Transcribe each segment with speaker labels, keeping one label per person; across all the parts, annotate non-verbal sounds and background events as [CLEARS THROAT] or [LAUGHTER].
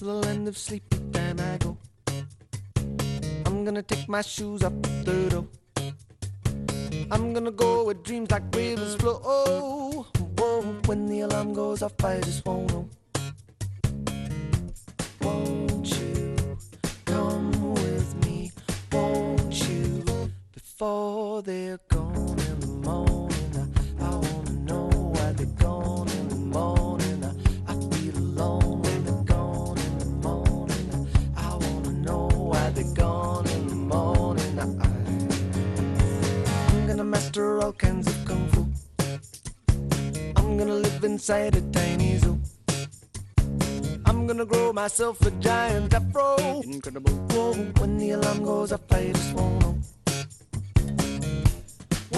Speaker 1: to the land of sleep, time I go. I'm gonna take my shoes off the door. I'm gonna go where dreams like rivers flow. Oh, whoa, when the alarm goes off, I just won't know. Won't you come with me? Won't you before they're gone master all kinds of kung fu. I'm gonna live inside a tiny zoo. I'm gonna grow myself a giant afro. Incredible. Whoa, when the alarm goes off, I just won't know.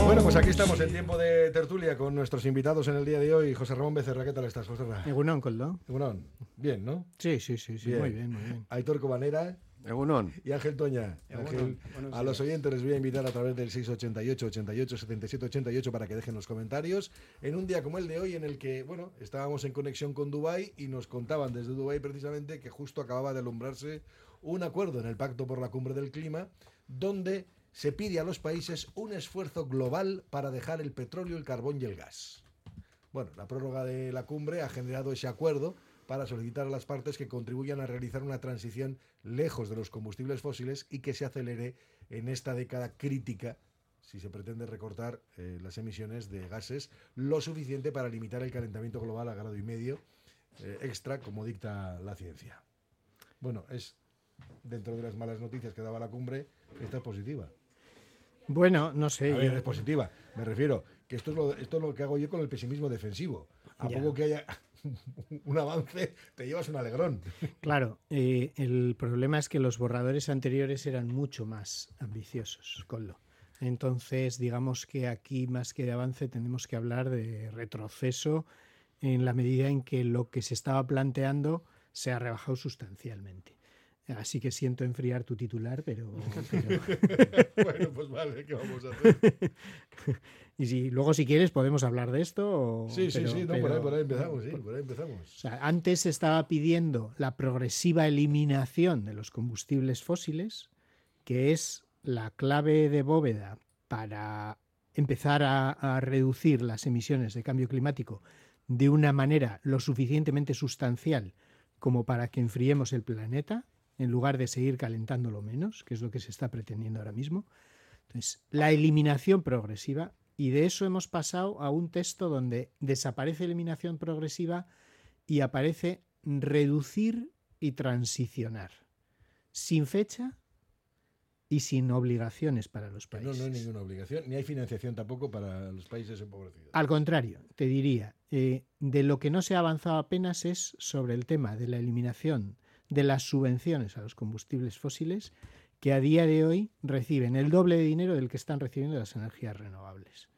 Speaker 2: Bueno, pues aquí estamos en tiempo de tertulia con nuestros invitados en el día de hoy. José Ramón Becerra, ¿qué tal estás, José Ramón?
Speaker 3: Egunon, Coldo.
Speaker 2: Egunon. Bien, ¿no?
Speaker 3: Sí, sí, sí, sí, muy bien, muy bien.
Speaker 2: Aitor Cobanera
Speaker 4: Egunon.
Speaker 2: y Ángel Toña. Ángel, a los oyentes les voy a invitar a través del 688 88 77 88 para que dejen los comentarios en un día como el de hoy en el que, bueno, estábamos en conexión con Dubái y nos contaban desde Dubái precisamente que justo acababa de alumbrarse un acuerdo en el Pacto por la Cumbre del Clima donde se pide a los países un esfuerzo global para dejar el petróleo, el carbón y el gas. Bueno, la prórroga de la cumbre ha generado ese acuerdo para solicitar a las partes que contribuyan a realizar una transición lejos de los combustibles fósiles y que se acelere en esta década crítica si se pretende recortar eh, las emisiones de gases lo suficiente para limitar el calentamiento global a grado y medio eh, extra, como dicta la ciencia. Bueno, es dentro de las malas noticias que daba la cumbre, esta es positiva.
Speaker 3: Bueno, no sé.
Speaker 2: A ver,
Speaker 3: yo-
Speaker 2: es positiva. Me refiero que esto es lo, esto es lo que hago yo con el pesimismo defensivo. A
Speaker 3: Ya.
Speaker 2: poco que haya [LAUGHS] un avance, te llevas un alegrón.
Speaker 3: Claro, eh, el problema es que los borradores anteriores eran mucho más ambiciosos, Coldo. Entonces, digamos que aquí, más que de avance, tenemos que hablar de retroceso en la medida en que lo que se estaba planteando se ha rebajado sustancialmente. Así que siento enfriar tu titular, pero... pero- [LAUGHS]
Speaker 2: bueno, pues vale, ¿qué vamos a hacer?
Speaker 3: y si luego, si quieres, podemos hablar de esto. o-
Speaker 2: Sí, sí,
Speaker 3: pero-
Speaker 2: sí, no, por, ahí,
Speaker 3: pero-
Speaker 2: por ahí empezamos, sí, por ahí empezamos.
Speaker 3: O sea, antes se estaba pidiendo la progresiva eliminación de los combustibles fósiles, que es la clave de bóveda para empezar a, a reducir las emisiones de cambio climático de una manera lo suficientemente sustancial como para que enfriemos el planeta, en lugar de seguir calentándolo menos, que es lo que se está pretendiendo ahora mismo. Entonces, la eliminación progresiva, y de eso hemos pasado a un texto donde desaparece eliminación progresiva y aparece reducir y transicionar, sin fecha y sin obligaciones para los países.
Speaker 2: no, no hay ninguna obligación, ni hay financiación tampoco para los países empobrecidos.
Speaker 3: Al contrario, te diría, eh, de lo que no se ha avanzado apenas es sobre el tema de la eliminación de las subvenciones a los combustibles fósiles, que a día de hoy reciben el doble de dinero del que están recibiendo las energías renovables.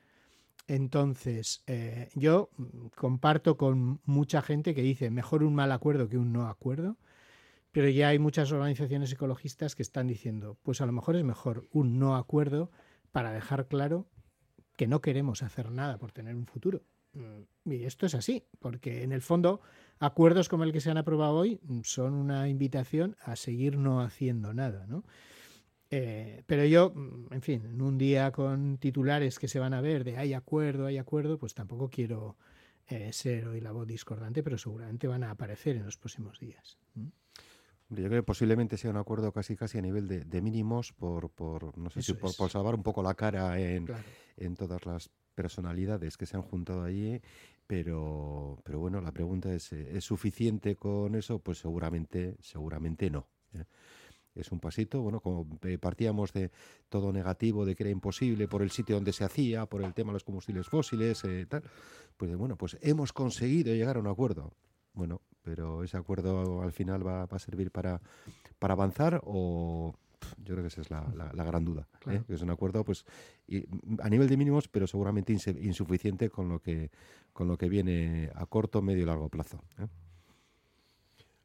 Speaker 3: Entonces, eh, yo comparto con mucha gente que dice mejor un mal acuerdo que un no acuerdo, pero ya hay muchas organizaciones ecologistas que están diciendo, pues a lo mejor es mejor un no acuerdo para dejar claro que no queremos hacer nada por tener un futuro. Mm, Y esto es así, porque en el fondo acuerdos como el que se han aprobado hoy mm, son una invitación a seguir no haciendo nada, ¿no? Eh, pero yo, mm, en fin, en un día con titulares que se van a ver de hay acuerdo, hay acuerdo, pues tampoco quiero eh, ser hoy la voz discordante, pero seguramente van a aparecer en los próximos días. ¿Mm?
Speaker 4: Yo creo que posiblemente sea un acuerdo casi casi a nivel de, de mínimos por, por no sé si por, salvar un poco la cara en,
Speaker 3: Claro.
Speaker 4: en todas las personalidades que se han juntado allí, pero, pero bueno, la pregunta es, ¿es suficiente con eso? Pues seguramente, seguramente no. ¿eh? Es un pasito, bueno, como eh, partíamos de todo negativo, de que era imposible por el sitio donde se hacía, por el tema de los combustibles fósiles, eh, tal, pues bueno, pues hemos conseguido llegar a un acuerdo. Bueno, pero ese acuerdo al final va, va a servir para, para avanzar o yo creo que esa es la, la- la gran duda. ¿eh? Que es un acuerdo pues y- a nivel de mínimos, pero seguramente insuficiente con lo que con lo que viene a corto, medio y largo plazo. ¿eh?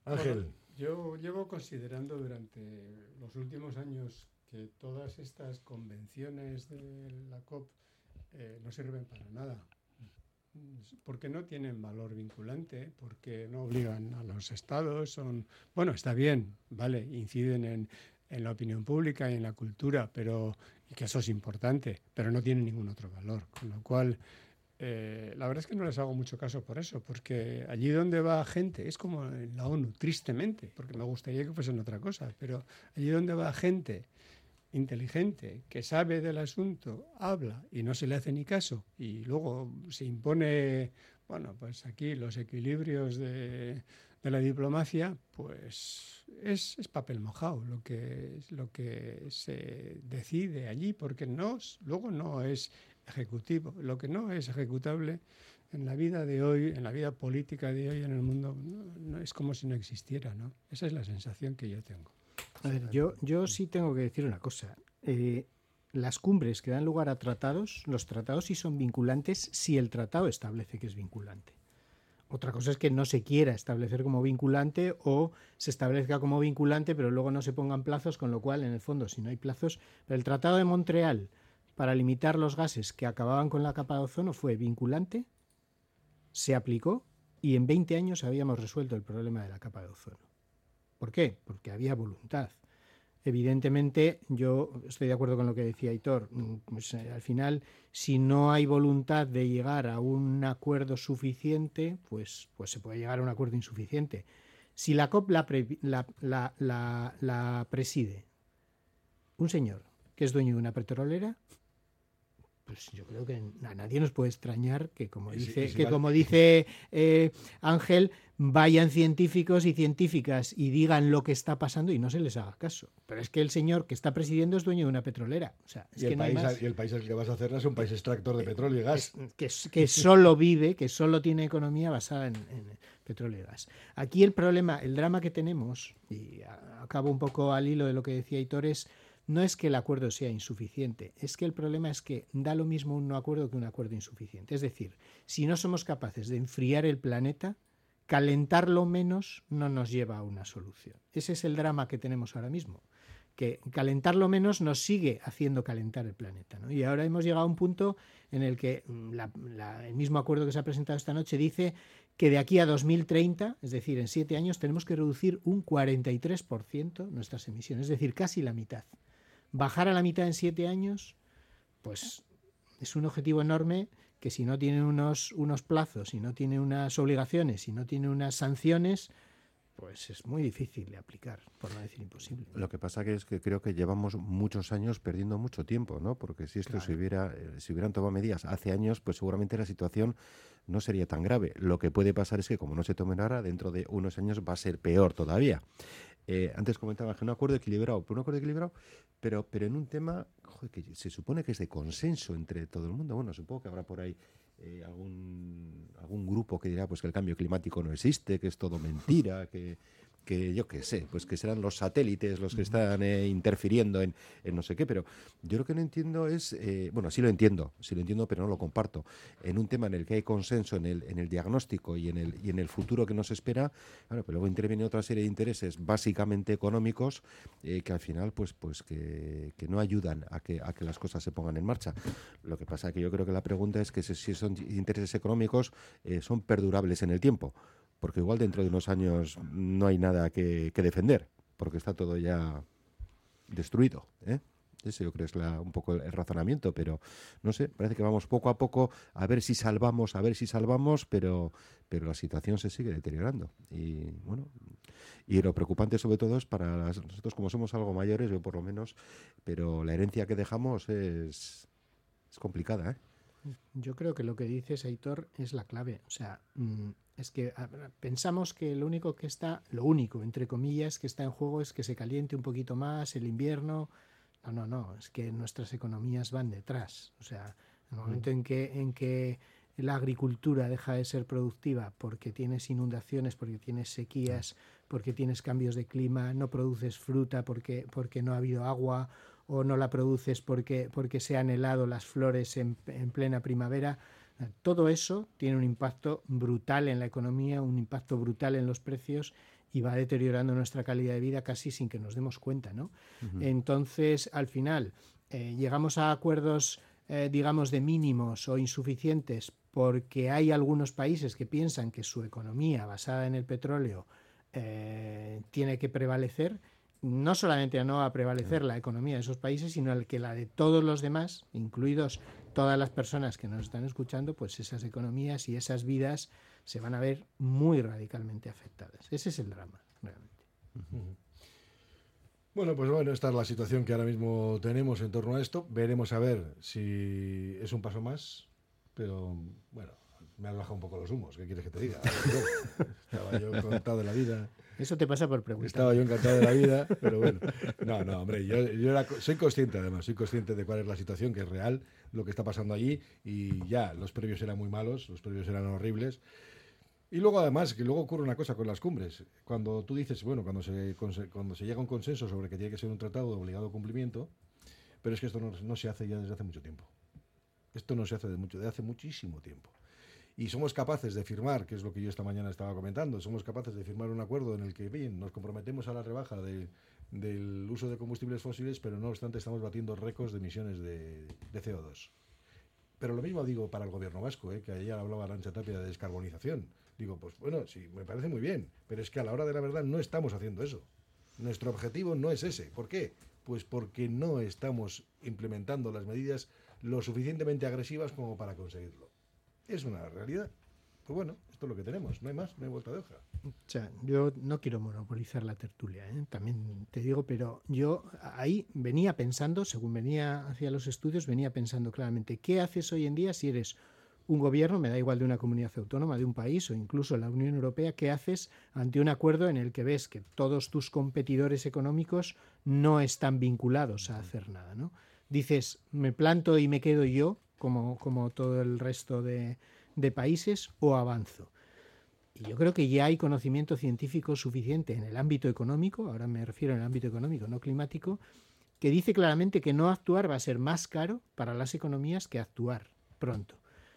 Speaker 2: Ángel,
Speaker 5: Bueno, yo llevo considerando durante los últimos años que todas estas convenciones de la COP eh, no sirven para nada. porque no tienen valor vinculante, porque no obligan a los estados, son, bueno, está bien, vale, inciden en, en la opinión pública y en la cultura, pero y que eso es importante, pero no tienen ningún otro valor, con lo cual eh, la verdad es que no les hago mucho caso por eso, porque allí donde va gente, es como en la ONU, tristemente, porque me gustaría que fuesen otra cosa, pero allí donde va gente inteligente, que sabe del asunto, habla y no se le hace ni caso, y luego se impone, bueno, pues aquí los equilibrios de, de la diplomacia, pues es, es, papel mojado lo que, lo que se decide allí, porque no, luego no es ejecutivo. Lo que no es ejecutable en la vida de hoy, en la vida política de hoy en el mundo, no, es como si no existiera. ¿no? Esa es la sensación que yo tengo.
Speaker 3: A ver, yo, yo sí tengo que decir una cosa. Eh, las cumbres que dan lugar a tratados, los tratados sí son vinculantes si el tratado establece que es vinculante. Otra cosa es que no se quiera establecer como vinculante o se establezca como vinculante, pero luego no se pongan plazos, con lo cual, en el fondo, si no hay plazos, pero el Tratado de Montreal para limitar los gases que acababan con la capa de ozono fue vinculante, se aplicó y en 20 años habíamos resuelto el problema de la capa de ozono. ¿Por qué? Porque había voluntad. Evidentemente, yo estoy de acuerdo con lo que decía Hitor. Pues, eh, al final, si no hay voluntad de llegar a un acuerdo suficiente, pues, pues se puede llegar a un acuerdo insuficiente. Si la COP la preside un señor que es dueño de una petrolera, pues yo creo que a nadie nos puede extrañar que, como dice, que como dice eh, Ángel, vayan científicos y científicas y digan lo que está pasando y no se les haga caso. Pero es que el señor que está presidiendo es dueño de una petrolera. O sea, es
Speaker 2: y, el
Speaker 3: que no
Speaker 2: país,
Speaker 3: más.
Speaker 2: y, el país, al que vas a hacerla es un país extractor de petróleo y gas.
Speaker 3: Que, que solo vive, que solo tiene economía basada en, en, petróleo y gas. Aquí el problema, el drama que tenemos, y acabo un poco al hilo de lo que decía Hitor, es no es que el acuerdo sea insuficiente, es que el problema es que da lo mismo un no acuerdo que un acuerdo insuficiente. Es decir, si no somos capaces de enfriar el planeta, calentarlo menos no nos lleva a una solución. Ese es el drama que tenemos ahora mismo, que calentarlo menos nos sigue haciendo calentar el planeta. Y ahora hemos llegado a un punto en el que la, el mismo acuerdo que se ha presentado esta noche dice que de aquí a 2030, es decir, en siete años, tenemos que reducir un 43% nuestras emisiones, es decir, casi la mitad bajar a la mitad en siete años, pues es un objetivo enorme que si no tiene unos, unos plazos, si no tiene unas obligaciones, si no tiene unas sanciones, pues es muy difícil de aplicar, por no decir imposible.
Speaker 4: Lo que pasa que es que creo que llevamos muchos años perdiendo mucho tiempo, ¿no? Porque si esto claro. se hubiera, eh, si hubieran tomado medidas hace años, pues seguramente la situación no sería tan grave. Lo que puede pasar es que como no se tomen ahora, dentro de unos años va a ser peor todavía. Eh, antes comentaba que un acuerdo equilibrado, pero un acuerdo equilibrado, pero, pero en un tema joder, que se supone que es de consenso entre todo el mundo. Bueno, supongo que habrá por ahí eh, algún, algún grupo que dirá pues que el cambio climático no existe, que es todo mentira, que, que yo qué sé, pues que serán los satélites los que están eh, interfiriendo en, en, no sé qué, pero yo lo que no entiendo es, eh, bueno, sí lo entiendo, sí lo entiendo, pero no lo comparto. En un tema en el que hay consenso en el, en el diagnóstico y en el, y en el futuro que nos espera, claro, pero luego interviene otra serie de intereses básicamente económicos eh, que al final, pues, pues que, que, no ayudan a que, a que las cosas se pongan en marcha. Lo que pasa es que yo creo que la pregunta es que si, si son intereses económicos eh, son perdurables en el tiempo porque igual dentro de unos años no hay nada que, que defender, porque está todo ya destruido. ¿eh? Ese yo creo es la, un poco el razonamiento, pero no sé, parece que vamos poco a poco a ver si salvamos, a ver si salvamos, pero, pero la situación se sigue deteriorando. Y bueno, y lo preocupante sobre todo es para las, nosotros como somos algo mayores, yo por lo menos, pero la herencia que dejamos es, es complicada. ¿eh?
Speaker 3: Yo creo que lo que dices, Aitor, es la clave. O sea, mmm, es que pensamos que lo único que está, lo único, entre comillas, que está en juego es que se caliente un poquito más el invierno. No, no, no, es que nuestras economías van detrás. O sea, en el momento en que, en que la agricultura deja de ser productiva porque tienes inundaciones, porque tienes sequías, porque tienes cambios de clima, no produces fruta porque, porque no ha habido agua o no la produces porque, porque se han helado las flores en, en plena primavera, todo eso tiene un impacto brutal en la economía, un impacto brutal en los precios y va deteriorando nuestra calidad de vida casi sin que nos demos cuenta. ¿no? Uh -huh. Entonces, al final, eh, llegamos a acuerdos, eh, digamos, de mínimos o insuficientes porque hay algunos países que piensan que su economía basada en el petróleo eh, tiene que prevalecer, no solamente no va a prevalecer la economía de esos países, sino el que la de todos los demás, incluidos todas las personas que nos están escuchando, pues esas economías y esas vidas se van a ver muy radicalmente afectadas. Ese es el drama, realmente.
Speaker 2: Bueno, pues bueno, esta es la situación que ahora mismo tenemos en torno a esto. Veremos a ver si es un paso más, pero bueno, me has bajado un poco los humos, ¿qué quieres que te diga? Estaba yo encantado de la vida.
Speaker 3: Eso te pasa por preguntar.
Speaker 2: Estaba yo encantado de la vida, pero bueno. No, no, hombre, yo, yo era- soy consciente además, soy consciente de cuál es la situación, que es real, lo que está pasando allí, y ya, los previos eran muy malos, los previos eran horribles. Y luego además, que luego ocurre una cosa con las cumbres. Cuando tú dices, bueno, cuando se, cuando se llega a un consenso sobre que tiene que ser un tratado de obligado cumplimiento, pero es que esto no, no se hace ya desde hace mucho tiempo. Esto no se hace de mucho, de hace muchísimo tiempo. Y somos capaces de firmar, que es lo que yo esta mañana estaba comentando, somos capaces de firmar un acuerdo en el que, bien, nos comprometemos a la rebaja de- del uso de combustibles fósiles, pero no obstante estamos batiendo récords de emisiones de, de CO2. Pero lo mismo digo para el gobierno vasco, ¿eh? que ayer hablaba Arancha Tapia de descarbonización. Digo, pues bueno, sí, me parece muy bien, pero es que a la hora de la verdad no estamos haciendo eso. Nuestro objetivo no es ese. ¿Por qué? Pues porque no estamos implementando las medidas lo suficientemente agresivas como para conseguirlo. Es una realidad. Pues bueno, esto es lo que tenemos, no hay más, no hay vuelta de hoja.
Speaker 3: O sea, yo no quiero monopolizar la tertulia, ¿eh? también te digo, pero yo ahí venía pensando, según venía hacia los estudios, venía pensando claramente, ¿qué haces hoy en día si eres un gobierno, me da igual de una comunidad autónoma, de un país o incluso la Unión Europea, qué haces ante un acuerdo en el que ves que todos tus competidores económicos no están vinculados a hacer nada, ¿no? Dices, me planto y me quedo yo, como, como todo el resto de, países, o avanzo. Y yo creo que ya hay conocimiento científico suficiente en el ámbito económico, ahora me refiero en el ámbito económico, no climático, que dice claramente que no actuar va a ser más caro para las economías que actuar pronto.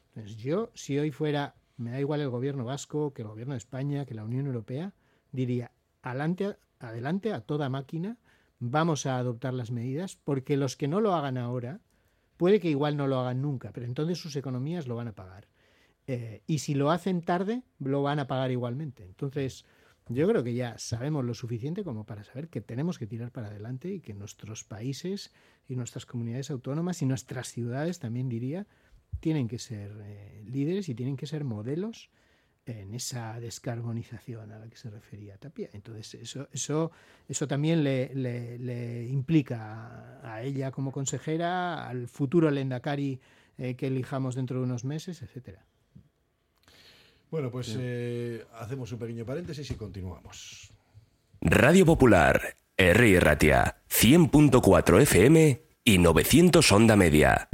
Speaker 3: Entonces yo, si hoy fuera, me da igual el gobierno vasco, que el gobierno de España, que la Unión Europea, diría, adelante a toda máquina, vamos a adoptar las medidas, porque los que no lo hagan ahora, puede que igual no lo hagan nunca, pero entonces sus economías lo van a pagar. Eh, y si lo hacen tarde, lo van a pagar igualmente. Entonces, yo creo que ya sabemos lo suficiente como para saber que tenemos que tirar para adelante y que nuestros países y nuestras comunidades autónomas y nuestras ciudades, también diría, tienen que ser eh, líderes y tienen que ser modelos en esa descarbonización a la que se refería Tapia. Entonces, eso, eso, eso también le, le- le implica a, a ella como consejera, al futuro Lendakari eh, que elijamos dentro de unos meses, etcétera.
Speaker 2: Bueno, pues eh, hacemos un pequeño paréntesis y continuamos.
Speaker 6: Radio Popular, R. Ratia, 100.4 FM y 900 Onda Media.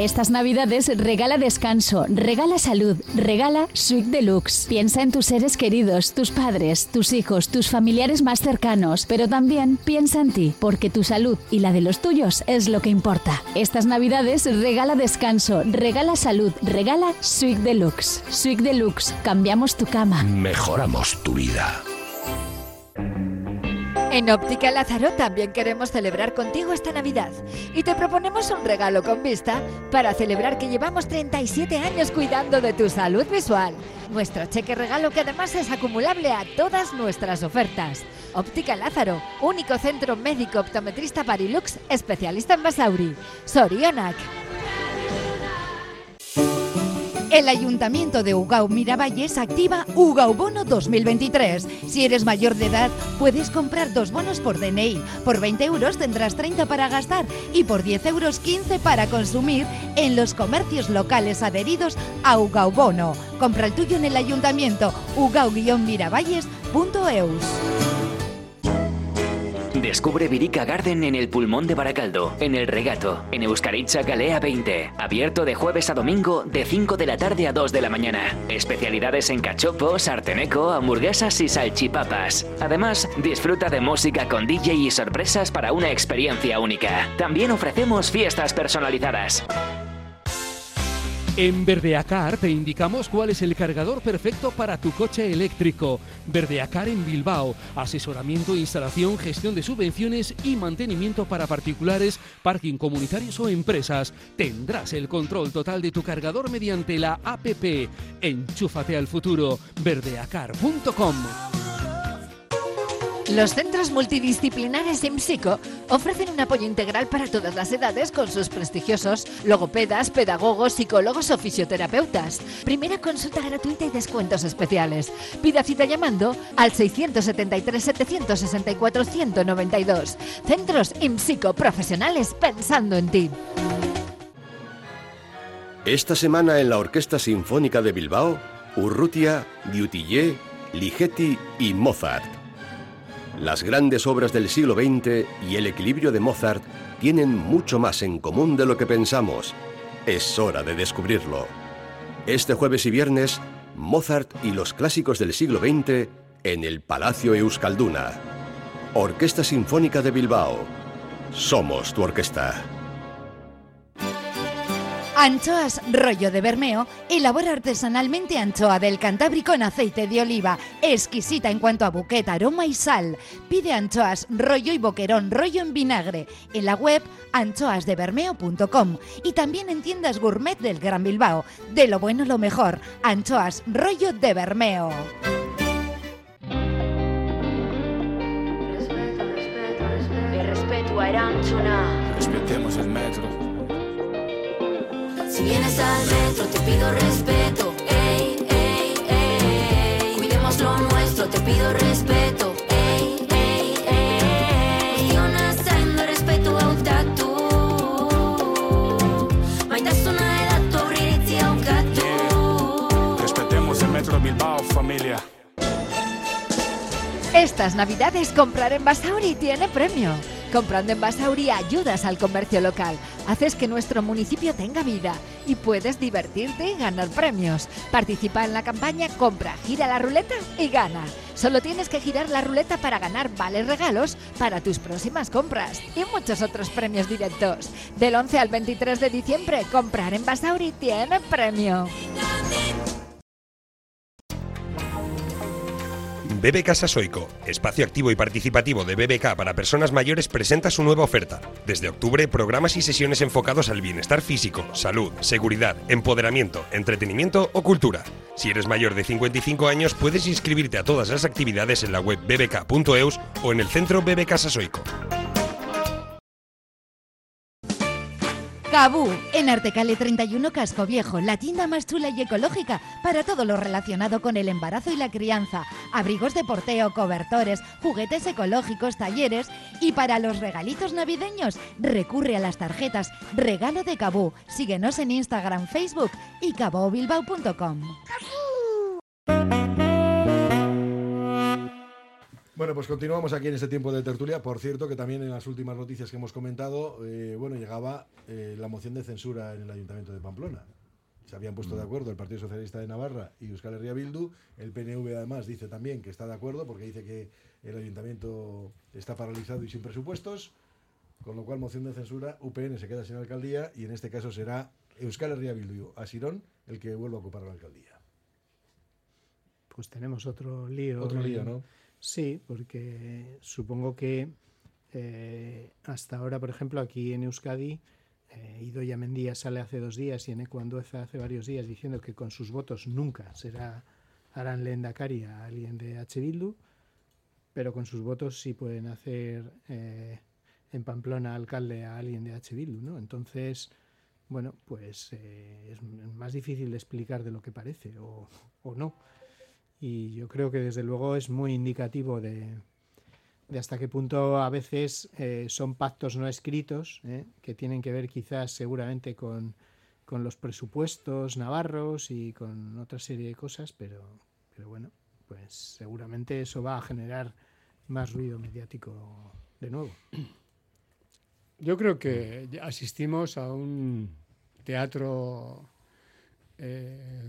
Speaker 7: Estas navidades regala descanso, regala salud, regala Suite Deluxe. Piensa en tus seres queridos, tus padres, tus hijos, tus familiares más cercanos, pero también piensa en ti, porque tu salud y la de los tuyos es lo que importa. Estas navidades regala descanso, regala salud, regala Suite Deluxe. Suite Deluxe, cambiamos tu cama.
Speaker 6: Mejoramos tu vida.
Speaker 8: En Óptica Lázaro también queremos celebrar contigo esta Navidad y te proponemos un regalo con vista para celebrar que llevamos 37 años cuidando de tu salud visual. Nuestro cheque regalo que además es acumulable a todas nuestras ofertas. Óptica Lázaro, único centro médico optometrista Parilux, especialista en Basauri. Sorionac. El Ayuntamiento de Ugao Miravalles activa Ugao Bono 2023. Si eres mayor de edad, puedes comprar dos bonos por DNI. Por 20 euros tendrás 30 para gastar y por 10 euros 15 para consumir en los comercios locales adheridos a Ugao Bono. Compra el tuyo en el Ayuntamiento ugao-miravalles.eus.
Speaker 9: Descubre Virica Garden en el pulmón de Baracaldo, en el regato, en Euskaritza Galea 20. Abierto de jueves a domingo, de 5 de la tarde a 2 de la mañana. Especialidades en cachopo, sarteneco, hamburguesas y salchipapas. Además, disfruta de música con DJ y sorpresas para una experiencia única. También ofrecemos fiestas personalizadas.
Speaker 10: En Verdeacar te indicamos cuál es el cargador perfecto para tu coche eléctrico. Verdeacar en Bilbao. Asesoramiento, instalación, gestión de subvenciones y mantenimiento para particulares, parking comunitarios o empresas. Tendrás el control total de tu cargador mediante la APP. Enchúfate al futuro. Verdeacar.com.
Speaker 8: Los centros multidisciplinares IMSICO ofrecen un apoyo integral para todas las edades con sus prestigiosos logopedas, pedagogos, psicólogos o fisioterapeutas. Primera consulta gratuita y descuentos especiales. Pida cita llamando al 673-764-192. Centros IMSICO profesionales pensando en ti.
Speaker 11: Esta semana en la Orquesta Sinfónica de Bilbao, Urrutia, Dutillé, Ligeti y Mozart. Las grandes obras del siglo XX y el equilibrio de Mozart tienen mucho más en común de lo que pensamos. Es hora de descubrirlo. Este jueves y viernes, Mozart y los clásicos del siglo XX en el Palacio Euskalduna. Orquesta Sinfónica de Bilbao. Somos tu orquesta.
Speaker 8: Anchoas Rollo de Bermeo elabora artesanalmente anchoa del Cantábrico en aceite de oliva, exquisita en cuanto a buquet, aroma y sal. Pide anchoas rollo y boquerón rollo en vinagre en la web anchoasdebermeo.com y también en tiendas gourmet del Gran Bilbao. De lo bueno lo mejor, anchoas rollo de Bermeo.
Speaker 12: respeto a Erantzuna. Si vienes al metro te pido respeto. Ey, ey, ey. Cuidemos lo nuestro, te pido respeto. Ey, ey, ey. Iona zaindu respetu hautatu. Maitasuna edatu aurriritzi haukatu.
Speaker 13: Respetemos el metro Bilbao, familia.
Speaker 8: Estas navidades comprar en Basauri tiene premio. Comprando en Basauri ayudas al comercio local, haces que nuestro municipio tenga vida y puedes divertirte y ganar premios. Participa en la campaña Compra, gira la ruleta y gana. Solo tienes que girar la ruleta para ganar vales regalos para tus próximas compras y muchos otros premios directos. Del 11 al 23 de diciembre, comprar en Basauri tiene premio.
Speaker 14: BBK Sasoico, espacio activo y participativo de BBK para personas mayores, presenta su nueva oferta. Desde octubre, programas y sesiones enfocados al bienestar físico, salud, seguridad, empoderamiento, entretenimiento o cultura. Si eres mayor de 55 años, puedes inscribirte a todas las actividades en la web bbk.eus o en el centro BBK Sasoico.
Speaker 8: Cabú, en Artecale 31 Casco Viejo, la tienda más chula y ecológica para todo lo relacionado con el embarazo y la crianza, abrigos de porteo, cobertores, juguetes ecológicos, talleres y para los regalitos navideños, recurre a las tarjetas Regalo de Cabú. Síguenos en Instagram, Facebook y cabobilbao.com.
Speaker 2: Bueno, pues continuamos aquí en este tiempo de tertulia. Por cierto, que también en las últimas noticias que hemos comentado, eh, bueno, llegaba eh, la moción de censura en el Ayuntamiento de Pamplona. Se habían puesto de acuerdo el Partido Socialista de Navarra y Euskal Herria Bildu. El PNV además dice también que está de acuerdo porque dice que el Ayuntamiento está paralizado y sin presupuestos. Con lo cual, moción de censura, UPN se queda sin alcaldía y en este caso será Euskal Herria Bildu, Asirón, el que vuelva a ocupar la alcaldía.
Speaker 3: Pues tenemos otro lío.
Speaker 2: Otro lío, ¿no?
Speaker 3: Sí, porque supongo que eh, hasta ahora, por ejemplo, aquí en Euskadi, eh, Idoia Mendía sale hace dos días y en Ecuandueza hace varios días diciendo que con sus votos nunca será harán Lendakari a alguien de H. Bildu, pero con sus votos sí pueden hacer eh, en Pamplona alcalde a alguien de H. Bildu, ¿no? Entonces, bueno, pues eh, es más difícil de explicar de lo que parece, o no. Y yo creo que desde luego es muy indicativo de, de hasta qué punto a veces eh, son pactos no escritos, ¿eh? que tienen que ver quizás seguramente con, con, los presupuestos navarros y con otra serie de cosas, pero, pero bueno, pues seguramente eso va a generar más ruido mediático de nuevo.
Speaker 5: Yo creo que asistimos a un teatro eh,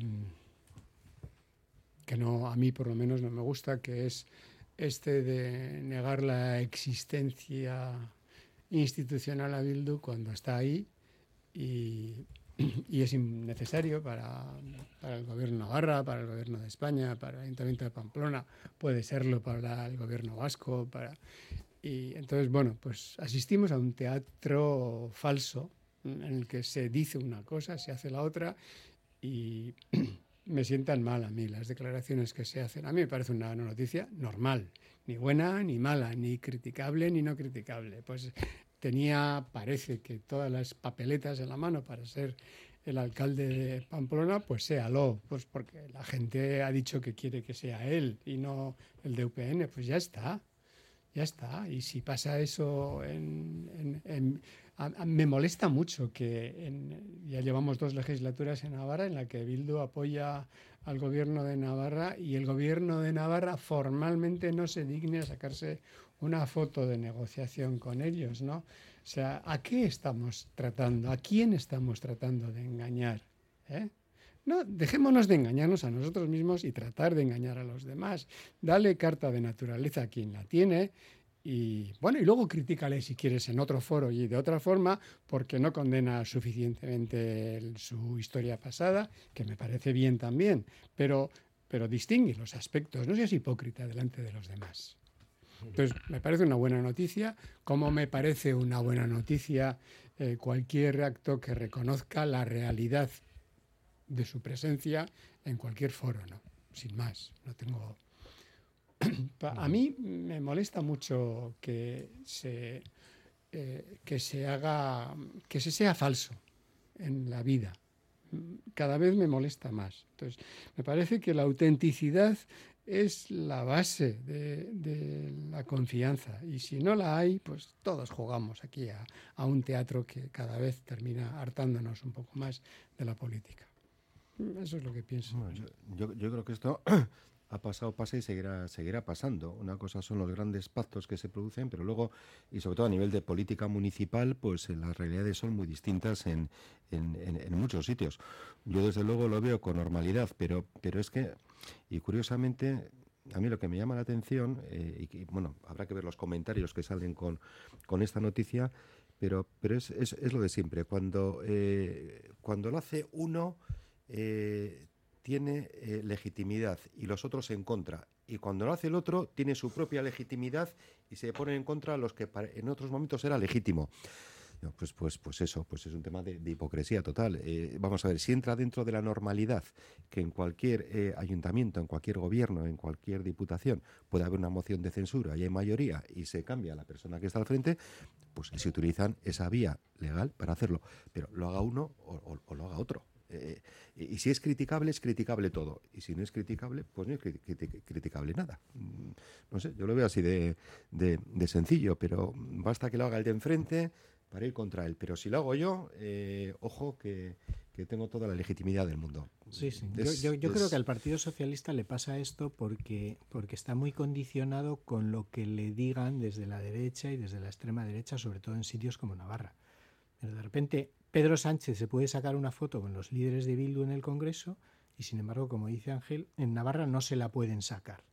Speaker 5: que no a mí por lo menos no me gusta, que es este de negar la existencia institucional a Bildu cuando está ahí y, es innecesario para, para el gobierno Navarra, para el gobierno de España, para el Ayuntamiento de Pamplona, puede serlo para el gobierno vasco, para... Y entonces, bueno, pues asistimos a un teatro falso en el que se dice una cosa, se hace la otra y [CLEARS THROAT] me sientan mal a mí las declaraciones que se hacen. A mí me parece una noticia normal, ni buena ni mala, ni criticable ni no criticable. Pues tenía, parece que todas las papeletas en la mano para ser el alcalde de Pamplona, pues séalo, pues porque la gente ha dicho que quiere que sea él y no el de UPN, pues ya está, ya está. Y si pasa eso en... en- en- me molesta mucho que ya llevamos dos legislaturas en Navarra en la que Bildu apoya al gobierno de Navarra y el gobierno de Navarra formalmente no se digne a sacarse una foto de negociación con ellos, ¿no? O sea, ¿a qué estamos tratando? ¿A quién estamos tratando de engañar? ¿Eh? No, dejémonos de engañarnos a nosotros mismos y tratar de engañar a los demás. Dale carta de naturaleza a quien la tiene y bueno, y luego critícale si quieres en otro foro y de otra forma, porque no condena suficientemente su historia pasada, que me parece bien también, pero, pero distingue los aspectos, no seas hipócrita delante de los demás. Entonces, me parece una buena noticia, como me parece una buena noticia eh, cualquier acto que reconozca la realidad de su presencia en cualquier foro, ¿no? Sin más, no tengo... [CLEARS THROAT] A mí me molesta mucho que se, eh, que se haga, que se sea falso en la vida. Cada vez me molesta más. Entonces, me parece que la autenticidad es la base de, de la confianza. Y si no la hay, pues todos jugamos aquí a, a un teatro que cada vez termina hartándonos un poco más de la política. Eso es lo que pienso.
Speaker 4: Bueno, yo, yo- yo creo que esto ha pasado, pasa y seguirá, seguirá pasando. Una cosa son los grandes pactos que se producen, pero luego, y sobre todo a nivel de política municipal, pues eh, las realidades son muy distintas en, en- muchos sitios. Yo desde luego lo veo con normalidad, pero, pero es que, y curiosamente, a mí lo que me llama la atención, eh, y bueno, habrá que ver los comentarios que salen con, con esta noticia, pero, pero es, es- es lo de siempre. Cuando, eh, cuando lo hace uno, tiene eh, legitimidad y los otros en contra. Y cuando lo hace el otro, tiene su propia legitimidad y se ponen en contra los que en otros momentos era legítimo. Pues, pues, pues eso, pues es un tema de, hipocresía total. Eh, vamos a ver, si entra dentro de la normalidad que en cualquier eh, ayuntamiento, en cualquier gobierno, en cualquier diputación puede haber una moción de censura y hay mayoría y se cambia la persona que está al frente, pues se utilizan esa vía legal para hacerlo. Pero lo haga uno o lo haga otro. Eh, y, y si es criticable, es criticable todo. Y si no es criticable, pues no es cri- criti- criticable nada. Mm, No sé, yo lo veo así de, de- de sencillo, pero basta que lo haga el de enfrente para ir contra él. Pero si lo hago yo, eh, ojo que, que tengo toda la legitimidad del mundo.
Speaker 3: Sí, sí. Yo,
Speaker 4: Es-
Speaker 3: yo- yo creo
Speaker 4: es-
Speaker 3: que al Partido Socialista le pasa esto porque, porque está muy condicionado con lo que le digan desde la derecha y desde la extrema derecha, sobre todo en sitios como Navarra. Pero de repente Pedro Sánchez se puede sacar una foto con los líderes de Bildu en el Congreso y sin embargo, como dice Ángel, en Navarra no se la pueden sacar.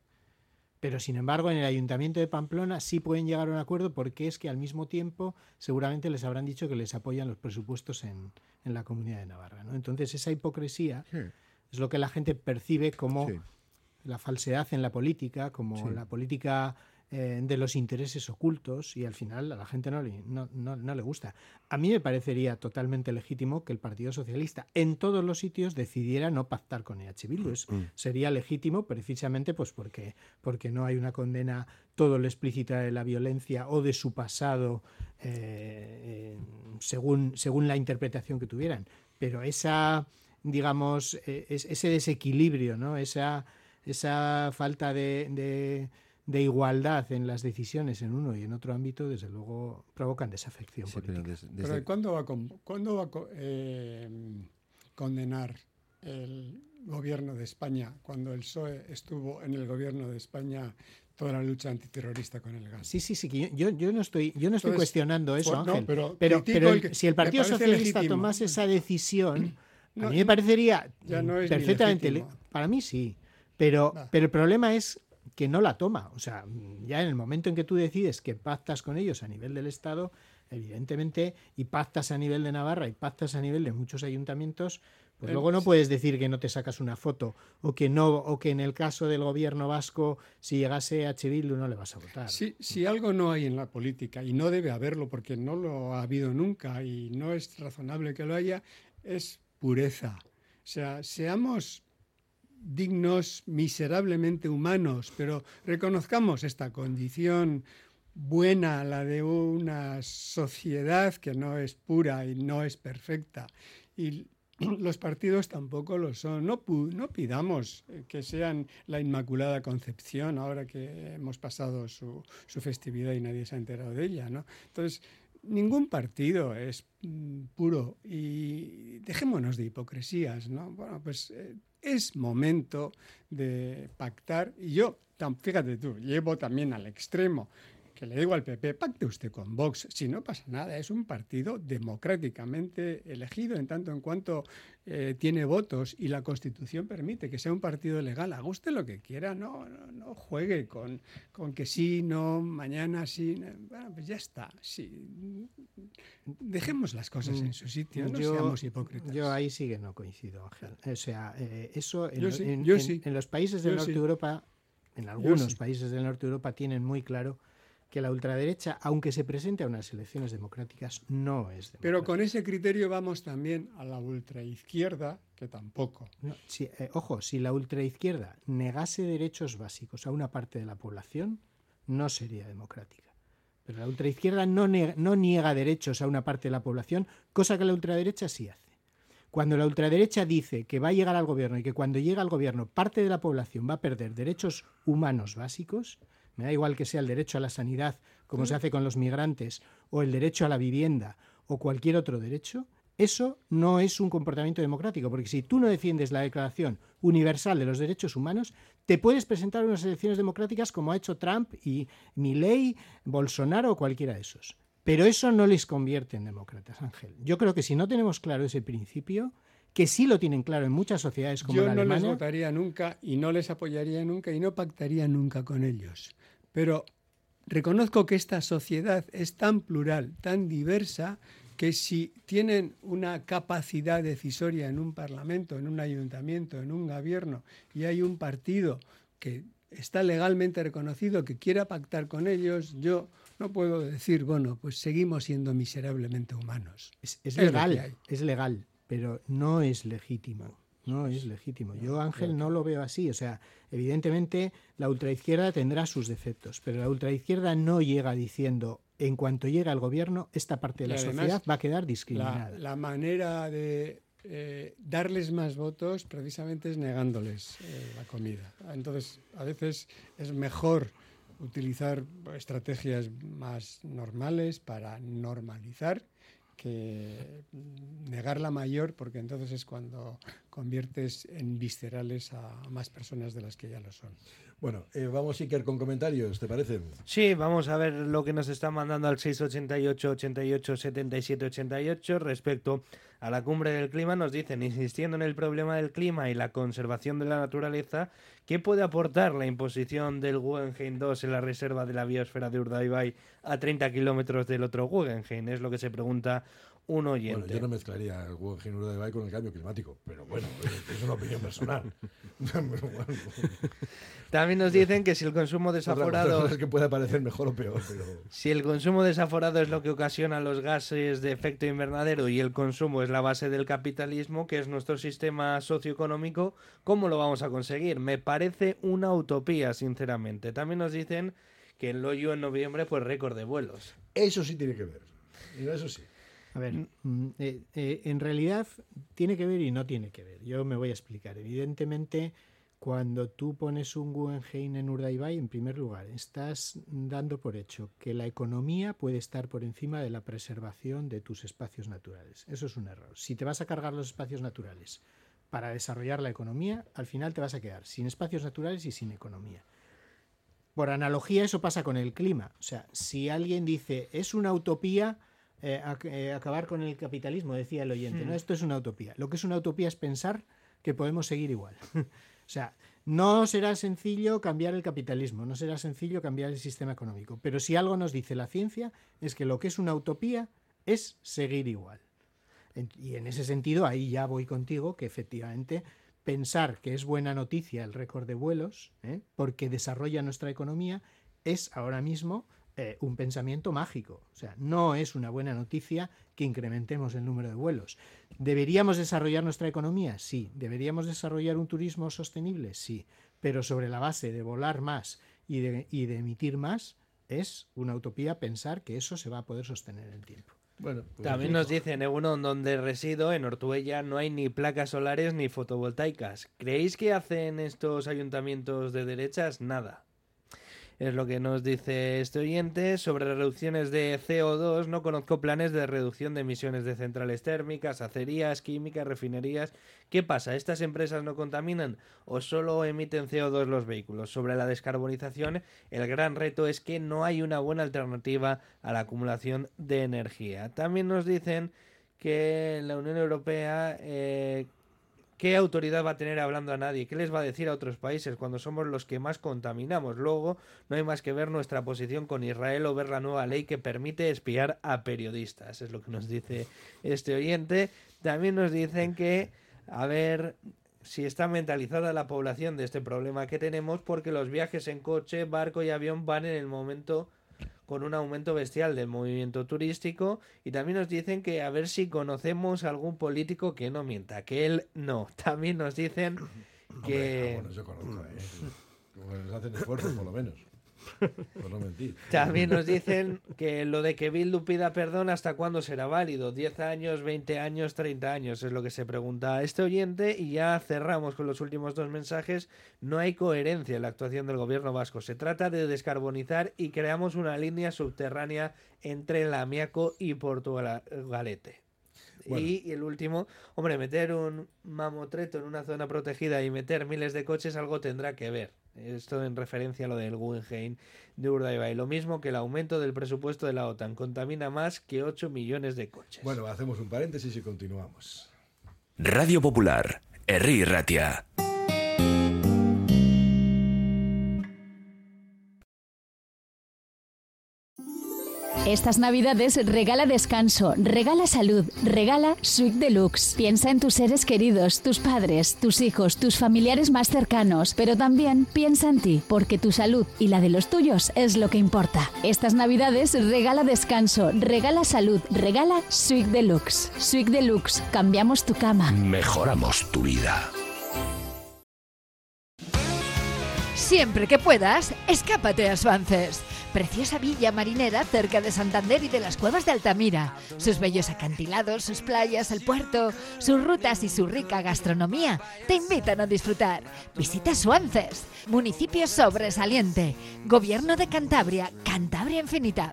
Speaker 3: Pero sin embargo, en el Ayuntamiento de Pamplona sí pueden llegar a un acuerdo porque es que al mismo tiempo seguramente les habrán dicho que les apoyan los presupuestos en, en la Comunidad de Navarra. ¿no? Entonces, esa hipocresía es lo que la gente percibe como
Speaker 4: Sí.
Speaker 3: la falsedad en la política, como
Speaker 4: Sí.
Speaker 3: la política eh, de los intereses ocultos y al final a la gente no le, no, no- no le gusta. A mí me parecería totalmente legítimo que el Partido Socialista en todos los sitios decidiera no pactar con EH Bildu. Es-
Speaker 4: Mm.
Speaker 3: Sería legítimo precisamente pues porque, porque no hay una condena todo lo explícita de la violencia o de su pasado eh, eh, según, según la interpretación que tuvieran. Pero esa, digamos, eh, es- ese desequilibrio, ¿no? esa, esa falta de, de- de igualdad en las decisiones en uno y en otro ámbito, desde luego provocan desafección
Speaker 4: Sí, pero
Speaker 3: política.
Speaker 5: Pero ¿cuándo va a, con- cuándo va a eh, condenar el gobierno de España cuando el PSOE estuvo en el gobierno de España toda la lucha antiterrorista con el gas?
Speaker 3: Sí, sí, sí, que yo, yo no estoy, yo no estoy
Speaker 5: Entonces,
Speaker 3: cuestionnando eso,
Speaker 5: pues no,
Speaker 3: Ángel.
Speaker 5: pero
Speaker 3: pero, pero
Speaker 5: el que-
Speaker 3: si el Partido Socialista
Speaker 5: legítimo.
Speaker 3: tomase esa decisión, [CLEARS THROAT]
Speaker 5: No,
Speaker 3: a mí me parecería
Speaker 5: ya no es ni
Speaker 3: perfectamente. Para mí sí. Pero, pero el problema es que no la toma. O sea, ya en el momento en que tú decides que pactas con ellos a nivel del Estado, evidentemente, y pactas a nivel de Navarra y pactas a nivel de muchos ayuntamientos, pues luego no puedes decir que no te sacas una foto o que no o que en el caso del gobierno vasco si llegase H. Bildu no le vas a votar.
Speaker 5: Si, si algo no hay en la política, y no debe haberlo porque no lo ha habido nunca y no es razonable que lo haya, es pureza. O sea, seamos dignos, miserablemente humanos, pero reconozcamos esta condición buena, la de una sociedad que no es pura y no es perfecta. Y [CLEARS THROAT] los partidos tampoco lo son. No, no pidamos eh, que sean la Inmaculada Concepción ahora que hemos pasado su, su festividad y nadie se ha enterado de ella. ¿no? Entonces, ningún partido es mm, puro y dejémonos de hipocresías. ¿no? Bueno, pues eh, es momento de pactar. Y yo, fíjate tú, llevo también al extremo que le digo al PP, pacte usted con Vox, si no pasa nada, es un partido democráticamente elegido en tanto en cuanto eh, tiene votos y la Constitución permite que sea un partido legal, haga usted lo que quiera, no, no, no juegue con, con que sí, no, mañana sí, no. bueno, pues ya está, sí. dejemos las cosas en su sitio, no
Speaker 3: yo,
Speaker 5: seamos hipócritas.
Speaker 3: yo ahí sí que no coincido, Ángel. O sea, eh, eso en,
Speaker 5: Yo
Speaker 3: lo-
Speaker 5: sí,
Speaker 3: en-
Speaker 5: yo
Speaker 3: en-
Speaker 5: sí.
Speaker 3: en los países del
Speaker 5: Yo
Speaker 3: norte
Speaker 5: sí.
Speaker 3: de Europa, en algunos países del norte de Europa tienen muy claro que la ultraderecha, aunque se presente a unas elecciones democráticas, no es democrática.
Speaker 5: Pero con ese criterio vamos también a la ultraizquierda, que tampoco.
Speaker 3: No, si- eh, ojo, si la ultraizquierda negase derechos básicos a una parte de la población, no sería democrática. Pero la ultraizquierda no, no niega derechos a una parte de la población, cosa que la ultraderecha sí hace. Cuando la ultraderecha dice que va a llegar al gobierno y que cuando llega al gobierno parte de la población va a perder derechos humanos básicos, me da igual que sea el derecho a la sanidad, como se hace con los migrantes, o el derecho a la vivienda, o cualquier otro derecho, eso no es un comportamiento democrático, porque si tú no defiendes la Declaración Universal de los Derechos Humanos, te puedes presentar a unas elecciones democráticas como ha hecho Trump y Milley, Bolsonaro o cualquiera de esos. Pero eso no les convierte en demócratas, Ángel. Yo creo que si no tenemos claro ese principio, que sí lo tienen claro en muchas sociedades como
Speaker 5: Yo
Speaker 3: la
Speaker 5: no les
Speaker 3: alemana,
Speaker 5: votaría nunca y no les apoyaría nunca y no pactaría nunca con ellos. Pero reconozco que esta sociedad es tan plural, tan diversa, que si tienen una capacidad decisoria en un parlamento, en un ayuntamiento, en un gobierno, y hay un partido que está legalmente reconocido, que quiera pactar con ellos, yo no puedo decir, bueno, pues seguimos siendo miserablemente humanos.
Speaker 3: es, legal, es legal, pero no es legítimo. No es legítimo. Yo, Ángel, no lo veo así. O sea, evidentemente la ultraizquierda tendrá sus defectos, pero la ultraizquierda no llega diciendo, en cuanto llega al gobierno, esta parte de la
Speaker 5: además,
Speaker 3: sociedad va a quedar
Speaker 5: La,
Speaker 3: discriminada.
Speaker 5: la manera de eh, darles más votos precisamente es negándoles eh, la comida. Entonces, a veces es mejor utilizar estrategias más normales para normalizar que negar la mayor, porque entonces es cuando conviertes en viscerales a más personas de las que ya lo son.
Speaker 2: Bueno, eh, vamos Iker con comentarios, ¿te parece?
Speaker 15: Sí, vamos a ver lo que nos está mandando al 688 88 77 88 respecto a la cumbre del clima. Nos dicen, insistiendo en el problema del clima y la conservación de la naturaleza, ¿qué puede aportar la imposición del Guggenheim 2 en la reserva de la biosfera de Urdaibai a 30 kilómetros del otro Guggenheim? Es lo que se pregunta un oyente.
Speaker 2: Bueno, yo no mezclaría el Guggenheim Urdaibai con el cambio climático, pero bueno, es- una opinión personal. Bueno, [LAUGHS]
Speaker 15: También nos dicen que si el consumo desaforado...
Speaker 2: es que pueda parecer mejor o peor, pero...
Speaker 15: Si el consumo desaforado es lo que ocasiona los gases de efecto invernadero y el consumo es la base del capitalismo, que es nuestro sistema socioeconómico, ¿cómo lo vamos a conseguir? Me parece una utopía, sinceramente. También nos dicen que en Loyo en noviembre, pues récord de vuelos.
Speaker 2: Eso sí tiene que ver. Eso sí.
Speaker 3: A ver, mm, eh, eh, en realidad tiene que ver y no tiene que ver. Yo me voy a explicar. Evidentemente, cuando tú pones un Guggenheim en Urdaibai, en primer lugar, estás dando por hecho que la economía puede estar por encima de la preservación de tus espacios naturales. Eso es un error. Si te vas a cargar los espacios naturales para desarrollar la economía, al final te vas a quedar sin espacios naturales y sin economía. Por analogía, eso pasa con el clima. O sea, si alguien dice es una utopía eh, ac- eh, acabar con el capitalismo, decía el oyente,
Speaker 15: Hmm.
Speaker 3: no, esto es una utopía. Lo que es una utopía es pensar que podemos seguir igual. [LAUGHS] o sea, No será sencillo cambiar el capitalismo, no será sencillo cambiar el sistema económico, pero si algo nos dice la ciencia es que lo que es una utopía es seguir igual. Y en ese sentido, ahí ya voy contigo, que efectivamente pensar que es buena noticia el récord de vuelos, ¿eh? porque desarrolla nuestra economía, es ahora mismo eh, un pensamiento mágico. O sea, no es una buena noticia que incrementemos el número de vuelos. ¿Deberíamos desarrollar nuestra economía? Sí. ¿Deberíamos desarrollar un turismo sostenible? Sí. Pero sobre la base de volar más y de, y de emitir más, es una utopía pensar que eso se va a poder sostener en el tiempo.
Speaker 2: Bueno,
Speaker 15: También nos dicen, Egunon, donde resido, en Ortuella, no hay ni placas solares ni fotovoltaicas. ¿Creéis que hacen estos ayuntamientos de derechas? Nada. Es lo que nos dice este oyente. Sobre reducciones de CO2, no conozco planes de reducción de emisiones de centrales térmicas, acerías, químicas, refinerías. ¿Qué pasa? ¿Estas empresas no contaminan o solo emiten CO2 los vehículos? Sobre la descarbonización, el gran reto es que no hay una buena alternativa a la acumulación de energía. También nos dicen que la Unión Europea eh, ¿Qué autoridad va a tener hablando a nadie? ¿Qué les va a decir a otros países cuando somos los que más contaminamos? Luego, no hay más que ver nuestra posición con Israel o ver la nueva ley que permite espiar a periodistas. Es lo que nos dice este oyente. También nos dicen que, a ver si está mentalizada la población de este problema que tenemos, porque los viajes en coche, barco y avión van en el momento con un aumento bestial del movimiento turístico y también nos dicen que a ver si conocemos algún político que no mienta, que él no. [LAUGHS] También nos dicen que...
Speaker 2: Bueno, yo conozco, ¿eh? Bueno, hacen esfuerzos, por lo menos. Por no mentir.
Speaker 15: También nos dicen que lo de que Bildu pida perdón hasta cuándo será válido, 10 años, 20 años, 30 años, es lo que se pregunta a este oyente y ya cerramos con los últimos dos mensajes. No hay coherencia en la actuación del gobierno vasco, se trata de descarbonizar y creamos una línea subterránea entre Lamiaco y Portugalete.
Speaker 2: Bueno.
Speaker 15: Y el último, hombre, meter un mamotreto en una zona protegida y meter miles de coches algo tendrá que ver. Esto en referencia a lo del Guggenheim de Urdaibai. Lo mismo que el aumento del presupuesto de la OTAN. Contamina más que 8 millones de coches.
Speaker 2: Bueno, hacemos un paréntesis y continuamos.
Speaker 6: Radio Popular, Herri Ratia.
Speaker 7: Estas navidades regala descanso, regala salud, regala Suite Deluxe. Piensa en tus seres queridos, tus padres, tus hijos, tus familiares más cercanos, pero también piensa en ti, porque tu salud y la de los tuyos es lo que importa. Estas navidades regala descanso, regala salud, regala Suite Deluxe. Suite Deluxe, cambiamos tu cama.
Speaker 6: Mejoramos tu vida.
Speaker 8: Siempre que puedas, escápate a Suances. Preciosa villa marinera cerca de Santander y de las cuevas de Altamira. Sus bellos acantilados, sus playas, el puerto, sus rutas y su rica gastronomía te invitan a disfrutar. Visita Suances, municipio sobresaliente. Gobierno de Cantabria, Cantabria Infinita.